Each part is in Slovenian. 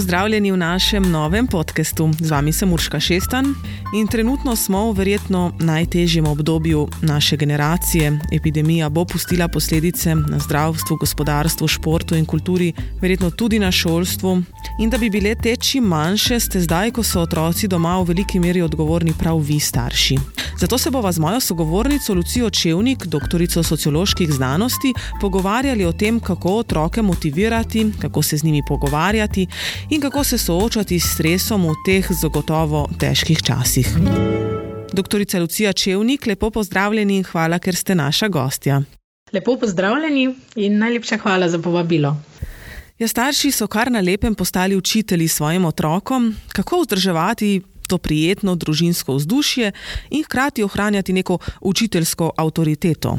pozdravljeni v našem novem podkastu. Z vami sem Urška Šestan in trenutno smo v verjetno najtežjem obdobju naše generacije. Epidemija bo pustila posledice na zdravstvu, gospodarstvu, športu in kulturi, verjetno tudi na šolstvu. In da bi bile te čim manjše, ste zdaj, ko so otroci doma, v veliki meri odgovorni prav vi, starši. Zato se bova z mojo sogovornico Lucijo Čevnik, doktorico socioloških znanosti, pogovarjali o tem, kako otroke motivirati, kako se z njimi pogovarjati in kako se soočati s stresom v teh zagotovo težkih časih. Doktorica Lucija Čevnik, lepo pozdravljeni in hvala, ker ste naša gostja. Lepo pozdravljeni in najlepša hvala za povabilo. Ja, starši so kar na lepem postali učitelji svojim otrokom, kako vzdrževati to prijetno družinsko vzdušje in hkrati ohranjati neko učiteljsko avtoriteto.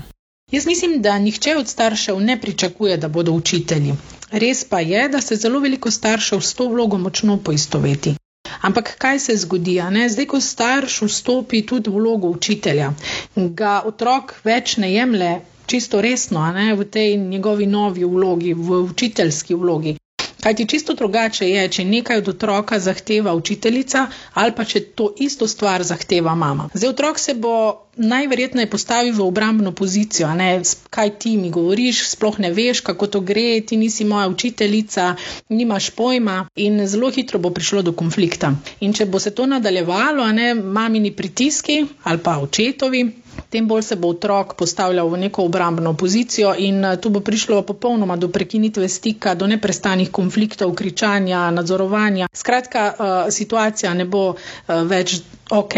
Jaz mislim, da nihče od staršev ne pričakuje, da bodo učitelji. Res pa je, da se zelo veliko staršev s to vlogo močno poistoveti. Ampak kaj se zgodi? Zdaj, ko starš vstopi tudi v vlogo učitelja, ga otrok več ne jemlje čisto resno ne, v tej njegovi novi vlogi, v učiteljski vlogi. Kaj ti čisto drugače je, če nekaj od otroka zahteva učiteljica ali pa če to isto stvar zahteva mama. Zdaj otrok se bo najverjetneje postavil v obrambno pozicijo, ne, kaj ti mi govoriš, sploh ne veš, kako to gre, ti nisi moja učiteljica, nimaš pojma in zelo hitro bo prišlo do konflikta. In če bo se to nadaljevalo, ne, mamini pritiski ali pa očetovi, tem bolj se bo otrok postavljal v neko obrambno pozicijo in eh, tu bo prišlo popolnoma do prekinitve stika, do neprestanih konfliktov, kričanja, nadzorovanja. Skratka, eh, situacija ne bo eh, več ok.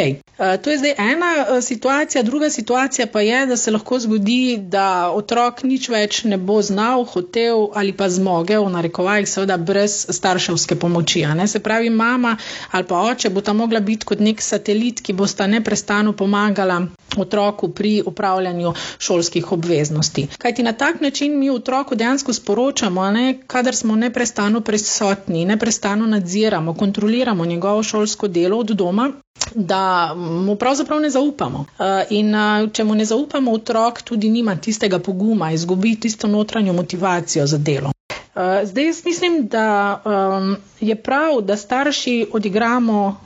To je zdaj ena situacija, druga situacija pa je, da se lahko zgodi, da otrok nič več ne bo znal, hotel ali pa zmogel, v narekovajih, seveda brez starševske pomoči. Se pravi, mama ali pa oče bo ta mogla biti kot nek satelit, ki bo sta neprestano pomagala otroku pri upravljanju šolskih obveznosti. Kajti na tak način mi otroku dejansko sporočamo, ne, kadar smo neprestano prisotni, neprestano nadziramo, kontroliramo njegovo šolsko delo od doma. Da mu pravzaprav ne zaupamo. Eh, in eh, če mu ne zaupamo, otrok tudi nima tistega poguma, izgubi tisto notranjo motivacijo za delo. Eh, zdaj jaz mislim, da ehm, je prav, da starši odigramo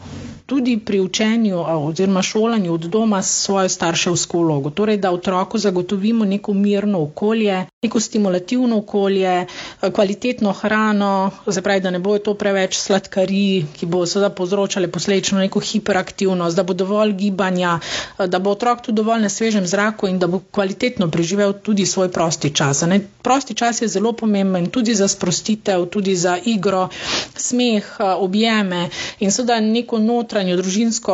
tudi pri učenju oziroma šolanju od doma svojo starševsko vlogo. Torej, da otroku zagotovimo neko mirno okolje, neko stimulativno okolje, kvalitetno hrano, zapravi, da ne bojo to preveč sladkari, ki bo seveda povzročale posledično neko hiperaktivnost, da bo dovolj gibanja, da bo otrok tudi dovolj na svežem zraku in da bo kvalitetno preživel tudi svoj prosti čas. Ne? Prosti čas je zelo pomemben tudi za sprostitev, tudi za igro, smeh, objeme in seveda neko notranje notranjo družinsko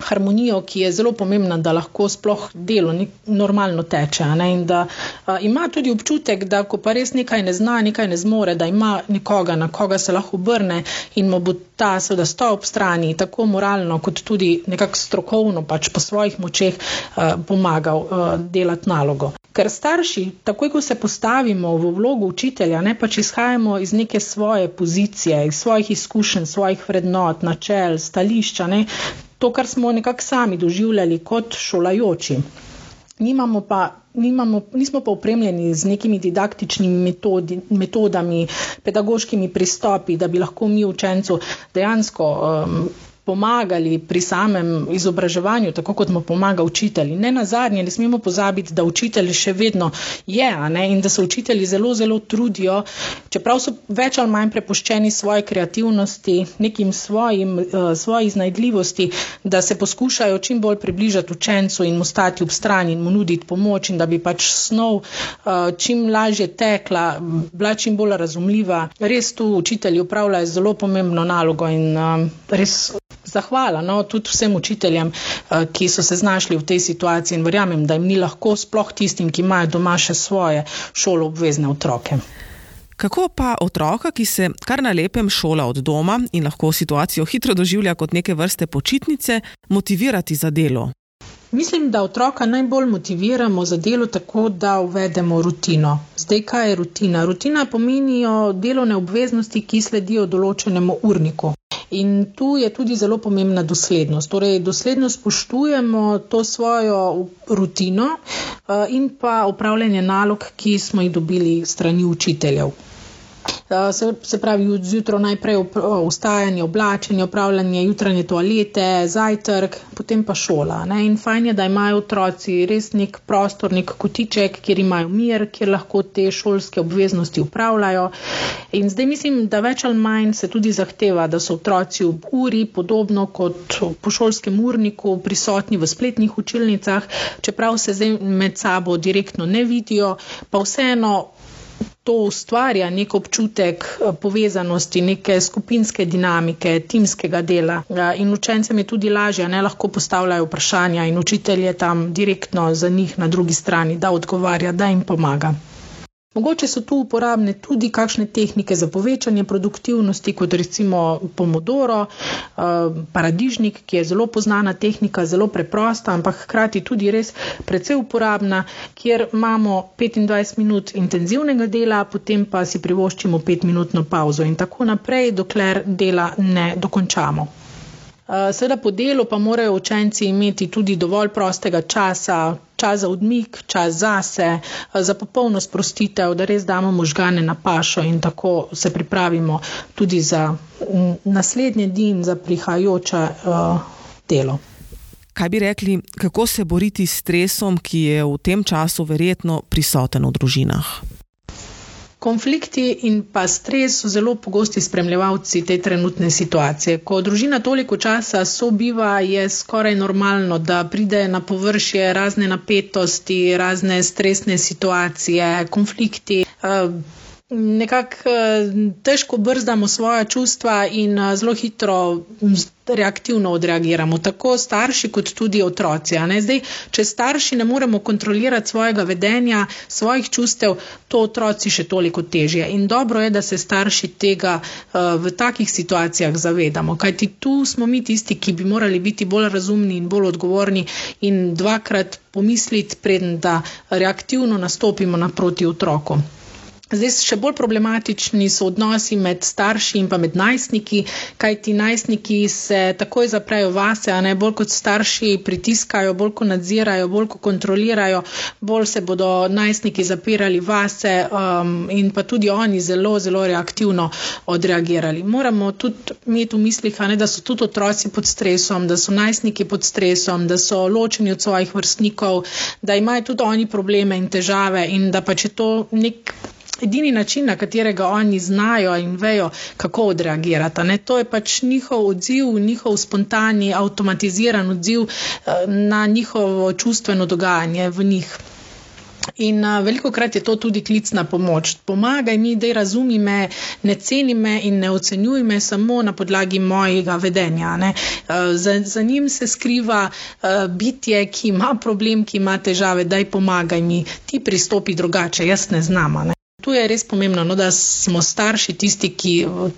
harmonijo, ki je zelo pomembna, da lahko sploh delo normalno teče. Ne? In da a, ima tudi občutek, da ko pa res nekaj ne zna, nekaj ne zmore, da ima nekoga, na koga se lahko obrne in mu bo ta seveda sto ob strani, tako moralno, kot tudi nekako strokovno, pač po svojih močeh a, pomagal a, delati nalogo. Ker starši, takoj ko se postavimo v vlogo učitelja, ne pač izhajamo iz neke svoje pozicije, iz svojih izkušenj, svojih vrednot, načel, stališča, ne, to, kar smo nekako sami doživljali kot šolajoči. Nimamo pa, nimamo, nismo pa opremljeni z nekimi didaktičnimi metodi, metodami, pedagoškimi pristopi, da bi lahko mi učencu dejansko um, pomagali pri samem izobraževanju, tako kot mu pomaga učitelj. Ne na zadnje, ne smemo pozabiti, da učitelj še vedno je ne, in da se učitelji zelo, zelo trudijo, čeprav so več ali manj prepuščeni svoje kreativnosti, nekim svojim, uh, svoji iznajdljivosti, da se poskušajo čim bolj približati učencu in mu stati ob strani in mu nuditi pomoč in da bi pač snov uh, čim lažje tekla, bila čim bolj razumljiva. Res tu učitelji upravljajo zelo pomembno nalogo in uh, res zahvala no, tudi vsem učiteljem, eh, ki so se znašli v tej situaciji in verjamem, da jim ni lahko, sploh tistim, ki imajo doma še svoje šolo obvezne otroke. Kako pa otroka, ki se kar na lepem šola od doma in lahko situacijo hitro doživlja kot neke vrste počitnice, motivirati za delo? Mislim, da otroka najbolj motiviramo za delo tako, da uvedemo rutino. Zdaj, kaj je rutina? Rutina pomenijo delovne obveznosti, ki sledijo določenemu urniku. In tu je tudi zelo pomembna doslednost. Torej, dosledno spoštujemo to svojo rutino eh, in pa upravljanje nalog, ki smo jih dobili strani učiteljev. Se, se pravi zjutraj najprej vstajanje, oblačenje, upravljanje jutranje toalete, zajtrk, potem pa šola. Ne? In fajn je, da imajo otroci res nek prostor, nek kotiček, kjer imajo mir, kjer lahko te šolske obveznosti upravljajo. In zdaj mislim, da več ali manj se tudi zahteva, da so otroci v uri, podobno kot po šolskem urniku, prisotni v spletnih učilnicah, čeprav se zdaj med sabo direktno ne vidijo, pa vseeno to ustvarja nek občutek eh, povezanosti, neke skupinske dinamike, timskega dela. In učencem je tudi lažje, ne lahko postavljajo vprašanja in učitelj je tam direktno za njih na drugi strani, da odgovarja, da jim pomaga. Mogoče so tu uporabne tudi kakšne tehnike za povečanje produktivnosti, kot recimo pomodoro, eh, paradižnik, ki je zelo poznana tehnika, zelo preprosta, ampak hkrati tudi res precej uporabna, kjer imamo 25 minut intenzivnega dela, potem pa si privoščimo 5 minutno pauzo in tako naprej, dokler dela ne dokončamo. Eh, seveda po delu pa morajo učenci imeti tudi dovolj prostega časa, čas za odmik, čas zase, eh, za popolno sprostitev, da res damo možgane na pašo in tako se pripravimo tudi za naslednje dni in za prihajajoče uh, delo. Kaj bi rekli, kako se boriti s stresom, ki je v tem času verjetno prisoten v družinah? Konflikti in pa stres so zelo pogosti spremljevalci te trenutne situacije. Ko družina toliko časa sobiva, je skoraj normalno, da pride na površje razne napetosti, razne stresne situacije, konflikti. Nekako eh, težko brzdamo svoje čustva in eh, zelo hitro reaktivno odreagiramo, tako starši kot tudi otroci. Zdaj, če starši ne moremo kontrolirati svojega vedenja, svojih čustev, to otroci še toliko težje. In dobro je, da se starši tega uh, v takih situacijah zavedamo, kajti tu smo mi tisti, ki bi morali biti bolj razumni in bolj odgovorni in dvakrat pomisliti, preden da reaktivno nastopimo naproti otroku. Zdaj, še bolj problematični so odnosi med starši in pa med najstniki, kaj ti najstniki se takoj zaprejo vase, a ne bolj kot starši pritiskajo, bolj kot nadzirajo, bolj kot kontrolirajo, bolj se bodo najstniki zapirali vase um, in pa tudi oni zelo, zelo reaktivno odreagirali. Moramo tudi imeti v mislih, ne, da so tudi otroci pod stresom, da so najstniki pod stresom, da so ločeni od svojih vrstnikov, da imajo tudi oni probleme in težave in da pa če to nek edini način, na katerega oni znajo in vejo, kako odreagirati. Ne? To je pač njihov odziv, njihov spontani, avtomatiziran odziv eh, na njihovo čustveno dogajanje v njih. In uh, veliko krat je to tudi klic na pomoč. Pomagaj mi, da razumi me, ne ceni me in ne ocenjuj me samo na podlagi mojega vedenja. Uh, za, za njim se skriva uh, bitje, ki ima problem, ki ima težave, daj pomagaj mi, ti pristopi drugače, jaz ne znam. Ne? Tu je res pomembno, no, da smo starši tisti, ki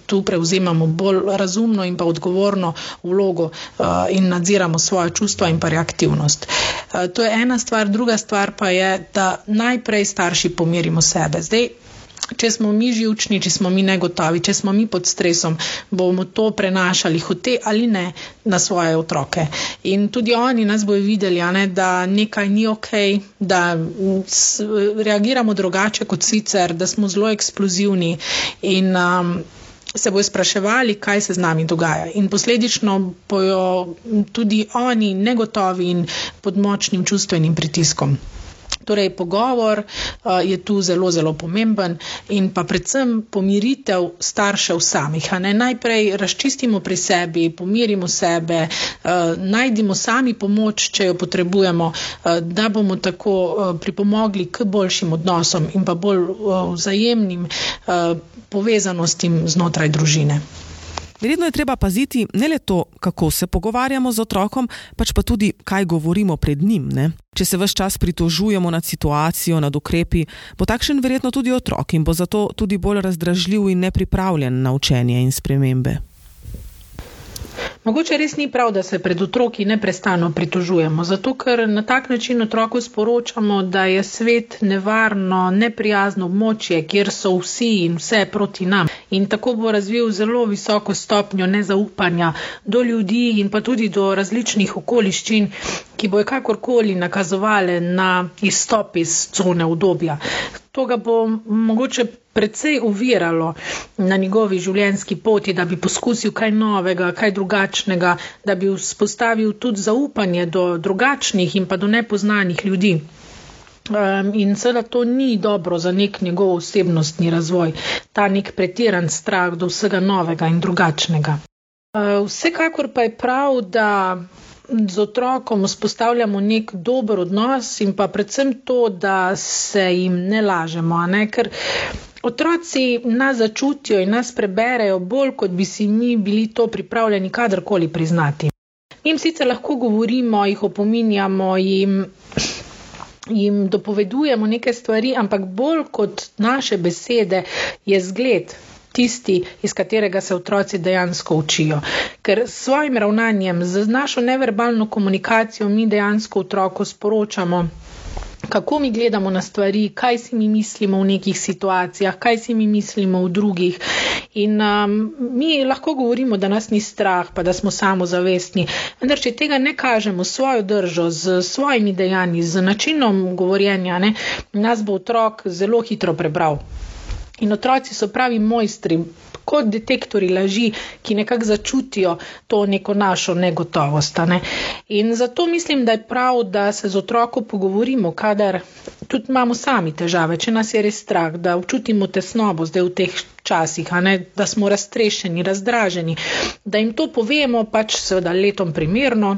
tu prevzemamo bolj razumno in pa odgovorno vlogo uh, in nadziramo svoje čustva in pa reaktivnost. Uh, to je ena stvar, druga stvar pa je, da najprej starši pomirimo sebe. Zdaj, če smo mi živčni, če smo mi negotovi, če smo mi pod stresom, bomo to prenašali hote ali ne na svoje otroke. In tudi oni nas bojo videli, ne, da nekaj ni ok, da reagiramo drugače kot sicer, da smo zelo eksplozivni in um, se bojo spraševali, kaj se z nami dogaja. In posledično bojo tudi oni negotovi in pod močnim čustvenim pritiskom. Torej, pogovor uh, je tu zelo, zelo pomemben in pa predvsem pomiritev staršev samih. Najprej razčistimo pri sebi, pomirimo sebe, uh, najdimo sami pomoč, če jo potrebujemo, uh, da bomo tako pripomogli k boljšim odnosom in pa bolj vzajemnim povezanostim znotraj družine. Vedno je treba paziti ne le to, kako se pogovarjamo z otrokom, pač pa tudi, kaj govorimo pred njim. Ne? Če se vse čas pritožujemo nad situacijo, nad ukrepi, bo takšen verjetno tudi otrok in bo zato tudi bolj razdražljiv in nepripravljen na učenje in spremembe. Mogoče res ni prav, da se pred otroki neprestano pritožujemo, zato ker na tak način otroku sporočamo, da je svet nevarno, neprijazno območje, kjer so vsi in vse proti nam. in tako bo razvil zelo visoko stopnjo nezaupanja do ljudi in pa tudi do različnih okoliščin, ki bojo kakorkoli nakazovali na izstop iz cone obdobja. To ga bo mogoče predvsej uviralo na njegovi življenjski poti, da bi poskusil kaj novega, kaj drugačnega, da bi vzpostavil tudi zaupanje do drugačnih in pa do nepoznanih ljudi. Um, in seveda to ni dobro za nek njegov osebnostni razvoj, ta nek pretiran strah do vsega novega in drugačnega. Uh, vsekakor pa je prav, da z otrokom vzpostavljamo nek dober odnos in pa predvsem to, da se jim ne lažemo, ne? ker otroci nas začutijo in nas preberejo bolj, kot bi si mi bili to pripravljeni kadarkoli priznati. Jim sicer lahko govorimo, jih opominjamo, jim, jim dopovedujemo neke stvari, ampak bolj kot naše besede je zgled, tisti, iz katerega se otroci dejansko učijo. Ker s svojim ravnanjem, z našo neverbalno komunikacijo, mi dejansko otroku sporočamo. Kako mi gledamo na stvari, kaj si mi mislimo v nekih situacijah, kaj si mi mislimo v drugih. In um, mi lahko govorimo, da nas ni strah, pa da smo samozavestni, vendar če tega ne kažemo s svojo držo, z svojimi dejanji, z načinom govorjenja, ne, nas bo otrok zelo hitro prebral. In otroci so pravi mojstri, kot detektori laži, ki nekako začutijo to neko našo negotovost. Ne? In zato mislim, da je prav, da se z otrokom pogovorimo, kadar tudi imamo sami težave, če nas je res strah, da občutimo tesnobo zdaj v teh časih, da smo raztrešeni, razdraženi, da jim to povemo pač seveda letom primerno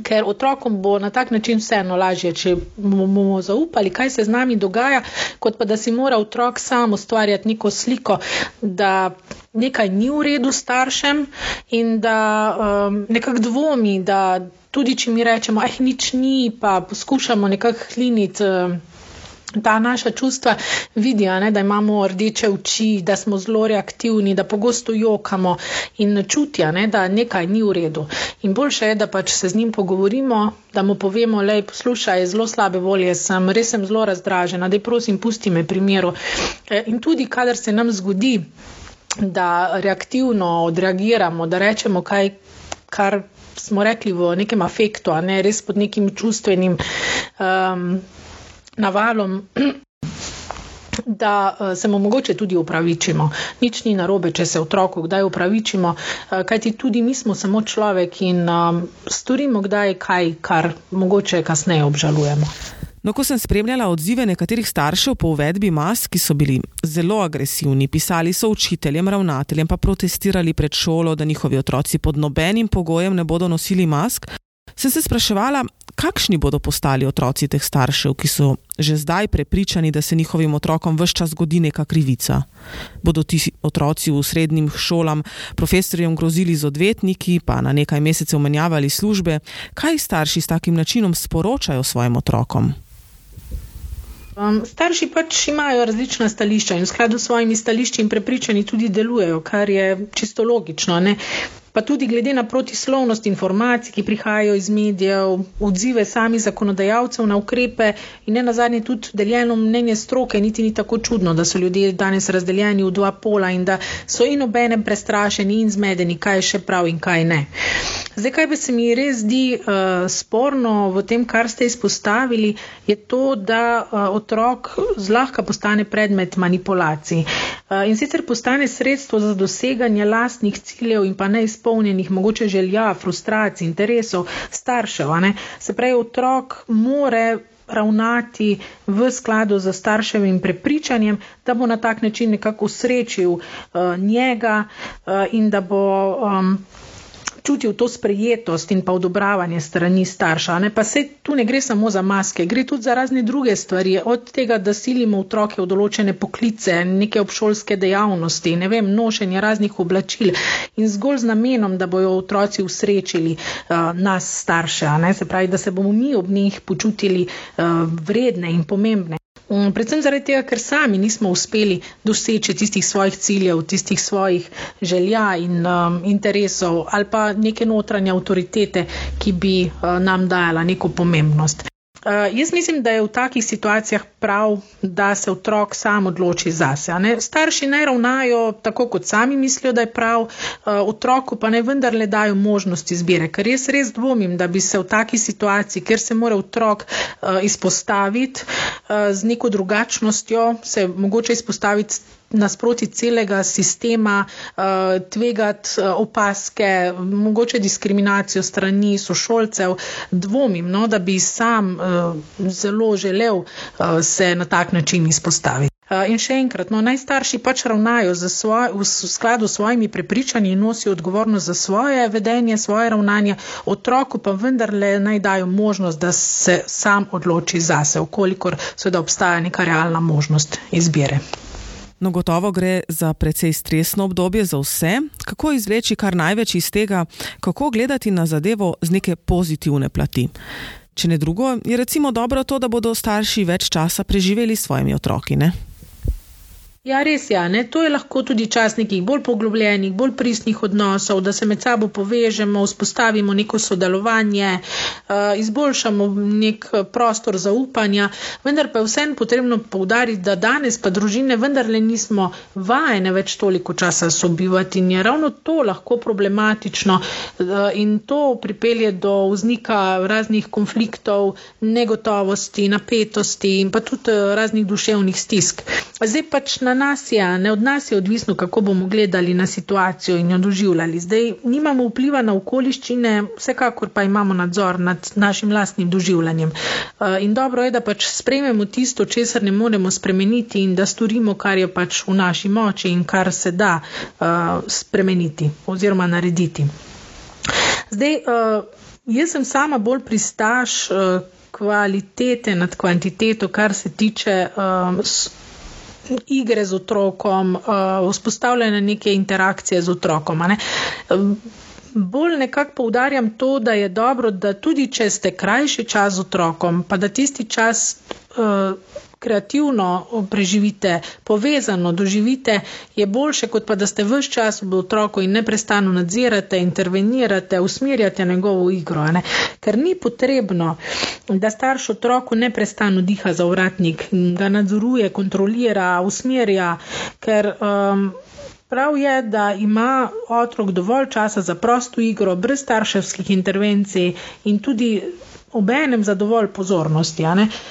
ker otrokom bo na tak način vseeno lažje, če bomo zaupali, kaj se z nami dogaja, kot pa da si mora otrok sam ustvarjati neko sliko, da nekaj ni v redu staršem in da um, nekako dvomi, da tudi če mi rečemo, ah, nič ni, pa poskušamo nekako hliniti. Um, ta naša čustva vidijo, ne, da imamo rdeče oči, da smo zelo reaktivni, da pogosto jokamo in čutijo, ne, da nekaj ni v redu. In boljše je, da pač se z njim pogovorimo, da mu povemo, le poslušaj, zelo slabe volje sem, res sem zelo razdražena, da prosim, pusti me pri miru. E, in tudi, kadar se nam zgodi, da reaktivno odreagiramo, da rečemo kaj, kar smo rekli v nekem afektu, ne res pod nekim čustvenim. Um, navalom. Da eh, se mu mogoče tudi upravičimo. Nič ni narobe, če se otroku kdaj upravičimo, eh, kajti tudi mi smo samo človek in um, storimo kdaj kaj, kar mogoče kasneje obžalujemo. No, ko sem spremljala odzive nekaterih staršev po uvedbi mask, ki so bili zelo agresivni, pisali so učiteljem, ravnateljem, pa protestirali pred šolo, da njihovi otroci pod nobenim pogojem ne bodo nosili mask, sem se spraševala, kakšni bodo postali otroci teh staršev, ki so že zdaj prepričani, da se njihovim otrokom vse čas zgodi neka krivica. Bodo ti otroci v srednjim šolam profesorjem grozili z odvetniki, pa na nekaj mesecev menjavali službe. Kaj starši s takim načinom sporočajo svojim otrokom? Um, starši pač imajo različna stališča in v skladu s svojimi stališči in prepričani tudi delujejo, kar je čisto logično. Ne? Pa tudi glede na protislovnost informacij, ki prihajajo iz medijev, odzive sami zakonodajalcev na ukrepe in ne nazadnje tudi deljeno mnenje stroke, niti ni tako čudno, da so ljudje danes razdeljeni v dva pola in da so in obenem prestrašeni in zmedeni, kaj je še prav in kaj ne. Zdaj, kaj pa se mi res zdi uh, sporno v tem, kar ste izpostavili, je to, da uh, otrok zlahka postane predmet manipulacij uh, in sicer postane sredstvo za doseganje lastnih ciljev in pa neizpolnjenih mogoče želja, frustracij, interesov staršev. Se pravi, otrok more ravnati v skladu z starševim prepričanjem, da bo na tak način nekako srečil uh, njega uh, in da bo. Um, čutil to sprejetost in pa odobravanje strani starša. Ne? Pa se tu ne gre samo za maske, gre tudi za razne druge stvari, od tega, da silimo otroke v določene poklice, neke obšolske dejavnosti, ne vem, nošenje raznih oblačil in zgolj z namenom, da bojo otroci usrečili uh, nas starše, ne? se pravi, da se bomo mi ob njih počutili uh, vredne in pomembne. Mm, predvsem zaradi tega, ker sami nismo uspeli doseči tistih svojih ciljev, tistih svojih želja in um, interesov ali pa neke notranje avtoritete, ki bi uh, nam dajala neko pomembnost. Uh, jaz mislim, da je v takih situacijah prav, da se otrok sam odloči zase. Starši ne ravnajo tako, kot sami mislijo, da je prav, uh, otroku pa ne vendarle dajo možnost izbire. Ker jaz res dvomim, da bi se v taki situaciji, kjer se mora otrok uh, izpostaviti z neko drugačnostjo, se mogoče izpostaviti nasproti celega sistema, uh, tvegati uh, opaske, mogoče diskriminacijo strani sošolcev. Dvomim, no, da bi sam uh, zelo želel se na tak način izpostaviti. In še enkrat, no, najstarši pač ravnajo svoj, v skladu s svojimi prepričanji in nosijo odgovornost za svoje vedenje, svoje ravnanje, otroku pa vendarle naj dajo možnost, da se sam odloči zase, ukolikor seveda obstaja neka realna možnost izbire. No, gotovo gre za precej stresno obdobje za vse. Kako izvleči kar največ iz tega, kako gledati na zadevo z neke pozitivne plati? Če ne drugo, je recimo dobro to, da bodo starši več časa preživeli s svojimi otroki. Ne? Ja, res je. Ja, to je lahko tudi čas nekih bolj poglobljenih, bolj pristnih odnosov, da se med sabo povežemo, vzpostavimo neko sodelovanje, uh, izboljšamo nek prostor zaupanja. Vendar pa je vsem potrebno povdariti, da danes pa družine vendarle nismo vajene več toliko časa sobivati in je ravno to lahko problematično uh, in to pripelje do vznika raznih konfliktov, negotovosti, napetosti in pa tudi raznih duševnih stisk. Zdaj pač na nas je, ne od nas je odvisno, kako bomo gledali na situacijo in jo doživljali. Zdaj nimamo vpliva na okoliščine, vsekakor pa imamo nadzor nad našim lastnim doživljanjem. Eh, in dobro je, da pač sprememo tisto, česar ne moremo spremeniti in da storimo, kar je pač v naši moči in kar se da uh, spremeniti oziroma narediti. Zdaj, uh, jaz sem sama bolj pristaš kvalitete nad kvantiteto, kar se tiče. Igre z otrokom, uh, vzpostavljanje neke interakcije z otrokom. Ne? Bolj nekako poudarjam to, da je dobro, da tudi če ste krajši čas z otrokom, pa da tisti čas uh, kreativno preživite, povezano doživite, je boljše, kot pa da ste vse čas v otroku in neprestano nadzirate, intervenirate, usmerjate njegovo igro. Ne? Ker ni potrebno, da starš otroku neprestano diha za vratnik, ga nadzoruje, kontrolira, usmerja, ker. Um, Prav je, da ima otrok dovolj časa za prosto igro, brez starševskih intervencij in tudi obenem za dovolj pozornosti.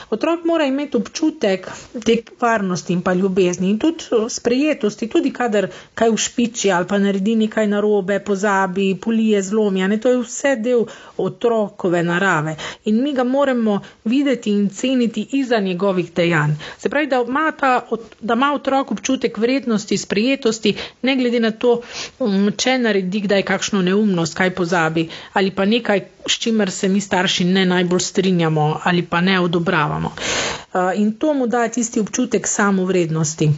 Otrok mora imeti občutek te varnosti in pa ljubezni in tudi eh, sprejetosti, tudi kadar kaj ušpiči ali pa naredi nekaj narobe, pozabi, polije zlomi. To je vse del otrokove narave in mi ga moramo videti in ceniti iza njegovih dejanj. Se pravi, da ima, ta, da ima otrok občutek vrednosti, sprejetosti, ne glede na to, mm, če naredi kdaj kakšno neumnost, kaj pozabi ali pa nekaj, s čimer se mi starši ne najbolj strinjamo ali pa ne odobravamo. Uh, in to mu da tisti občutek samovrednosti.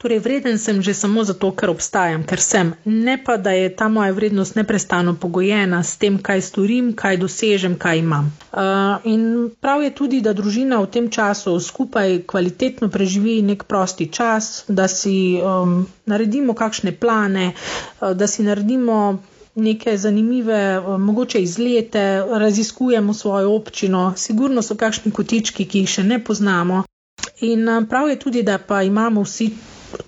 Torej, vreden sem že samo zato, ker obstajam, ker sem, ne pa da je ta moja vrednost neprestano pogojena s tem, kaj storim, kaj dosežem, kaj imam. Uh, in prav je tudi, da družina v tem času skupaj kvalitetno preživi nek prosti čas, da si um, naredimo kakšne plane, uh, da si naredimo neke zanimive, eh, mogoče izlete, raziskujemo svojo občino, sigurno so kakšni kotički, ki jih še ne poznamo. In eh, prav je tudi, da pa imamo vsi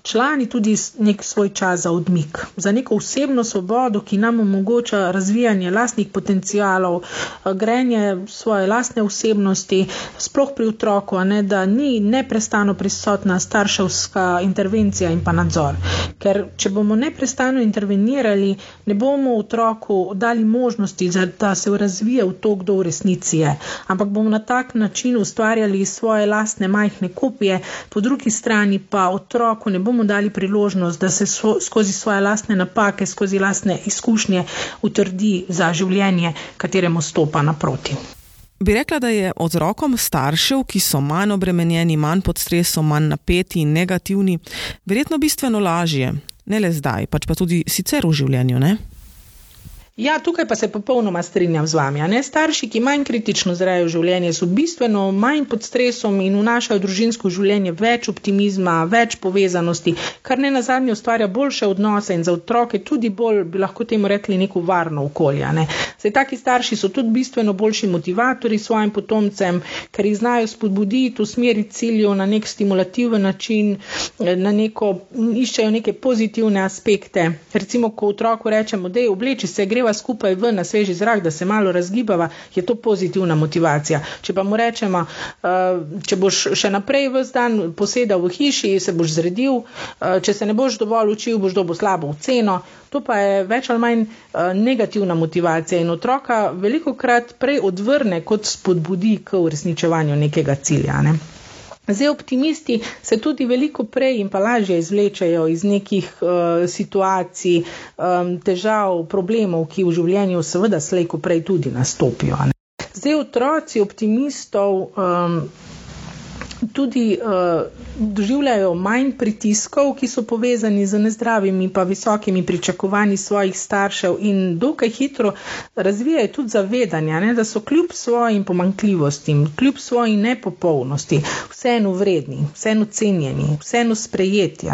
člani tudi nek svoj čas za odmik, za neko osebno svobodo, ki nam omogoča razvijanje lastnih potencijalov, eh, grenje svoje lastne osebnosti, sploh pri otroku, ne, da ni neprestano prisotna starševska intervencija in pa nadzor. Ker če bomo neprestano intervenirali, ne bomo otroku dali možnosti, da se razvije v to, kdo v resnici je, ampak bomo na tak način ustvarjali svoje lastne majhne kopije, po drugi strani pa otroku ne bomo dali priložnost, da se so, skozi svoje lastne napake, skozi lastne izkušnje utrdi za življenje, kateremu stopa naproti. Bi rekla, da je otrokom staršev, ki so manj obremenjeni, manj pod stresom, manj napeti in negativni, verjetno bistveno lažje, ne le zdaj, pač pa tudi sicer v življenju. Ne? Ja, tukaj pa se popolnoma strinjam z vami. Ne? Starši, ki manj kritično zrajo življenje, so bistveno manj pod stresom in vnašajo v družinsko življenje več optimizma, več povezanosti, kar ne na zadnje ustvarja boljše odnose in za otroke tudi bolj, bi lahko temu rekli, neko varno okolje. Ne? Zdaj, taki starši so tudi bistveno boljši motivatori svojim potomcem, ker jih znajo spodbuditi, usmeriti ciljev na nek stimulativen način, na neko, iščejo neke pozitivne aspekte. Recimo, ko otroku rečemo, da je obleči se, gre greva skupaj ven na sveži zrak, da se malo razgibava, je to pozitivna motivacija. Če pa mu rečemo, uh, če boš še naprej vse dan posedal v hiši, se boš zredil, uh, če se ne boš dovolj učil, boš dobil slabo oceno. To pa je več ali manj negativna motivacija in otroka veliko krat prej odvrne, kot spodbudi k uresničevanju nekega cilja. Ne? Zdaj, optimisti se tudi veliko prej in pa lažje izvlečajo iz nekih uh, situacij, um, težav, problemov, ki v življenju seveda slejko prej tudi nastopijo. Ne? Zdaj, otroci optimistov. Um, tudi uh, doživljajo manj pritiskov, ki so povezani z nezdravimi pa visokimi pričakovanji svojih staršev in dokaj hitro razvijajo tudi zavedanje, ne, da so kljub svojim pomankljivostim, kljub svoji nepopolnosti, vseeno vredni, vseeno cenjeni, vseeno sprejeti.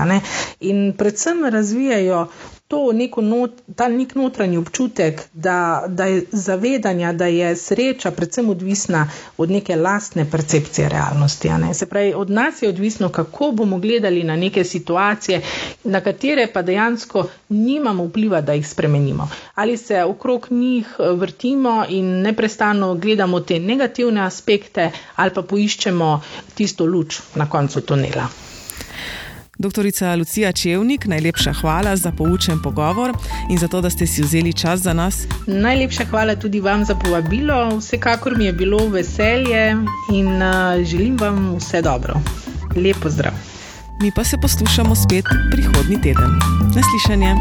In predvsem razvijajo to neko not, ta nek notranji občutek, da, da je zavedanja, da je sreča predvsem odvisna od neke lastne percepcije realnosti. Se pravi, od nas je odvisno, kako bomo gledali na neke situacije, na katere pa dejansko nimamo vpliva, da jih spremenimo. Ali se okrog njih eh, vrtimo in neprestano gledamo te negativne aspekte, ali pa poiščemo tisto luč na koncu tunela. Doktorica Lucija Čevnik, najlepša hvala za poučen pogovor in za to, da ste si vzeli čas za nas. Najlepša hvala tudi vam za povabilo. Vsekakor mi je bilo veselje in uh, želim vam vse dobro. Lepo zdrav. Mi pa se poslušamo spet prihodnji teden. Naslišanje.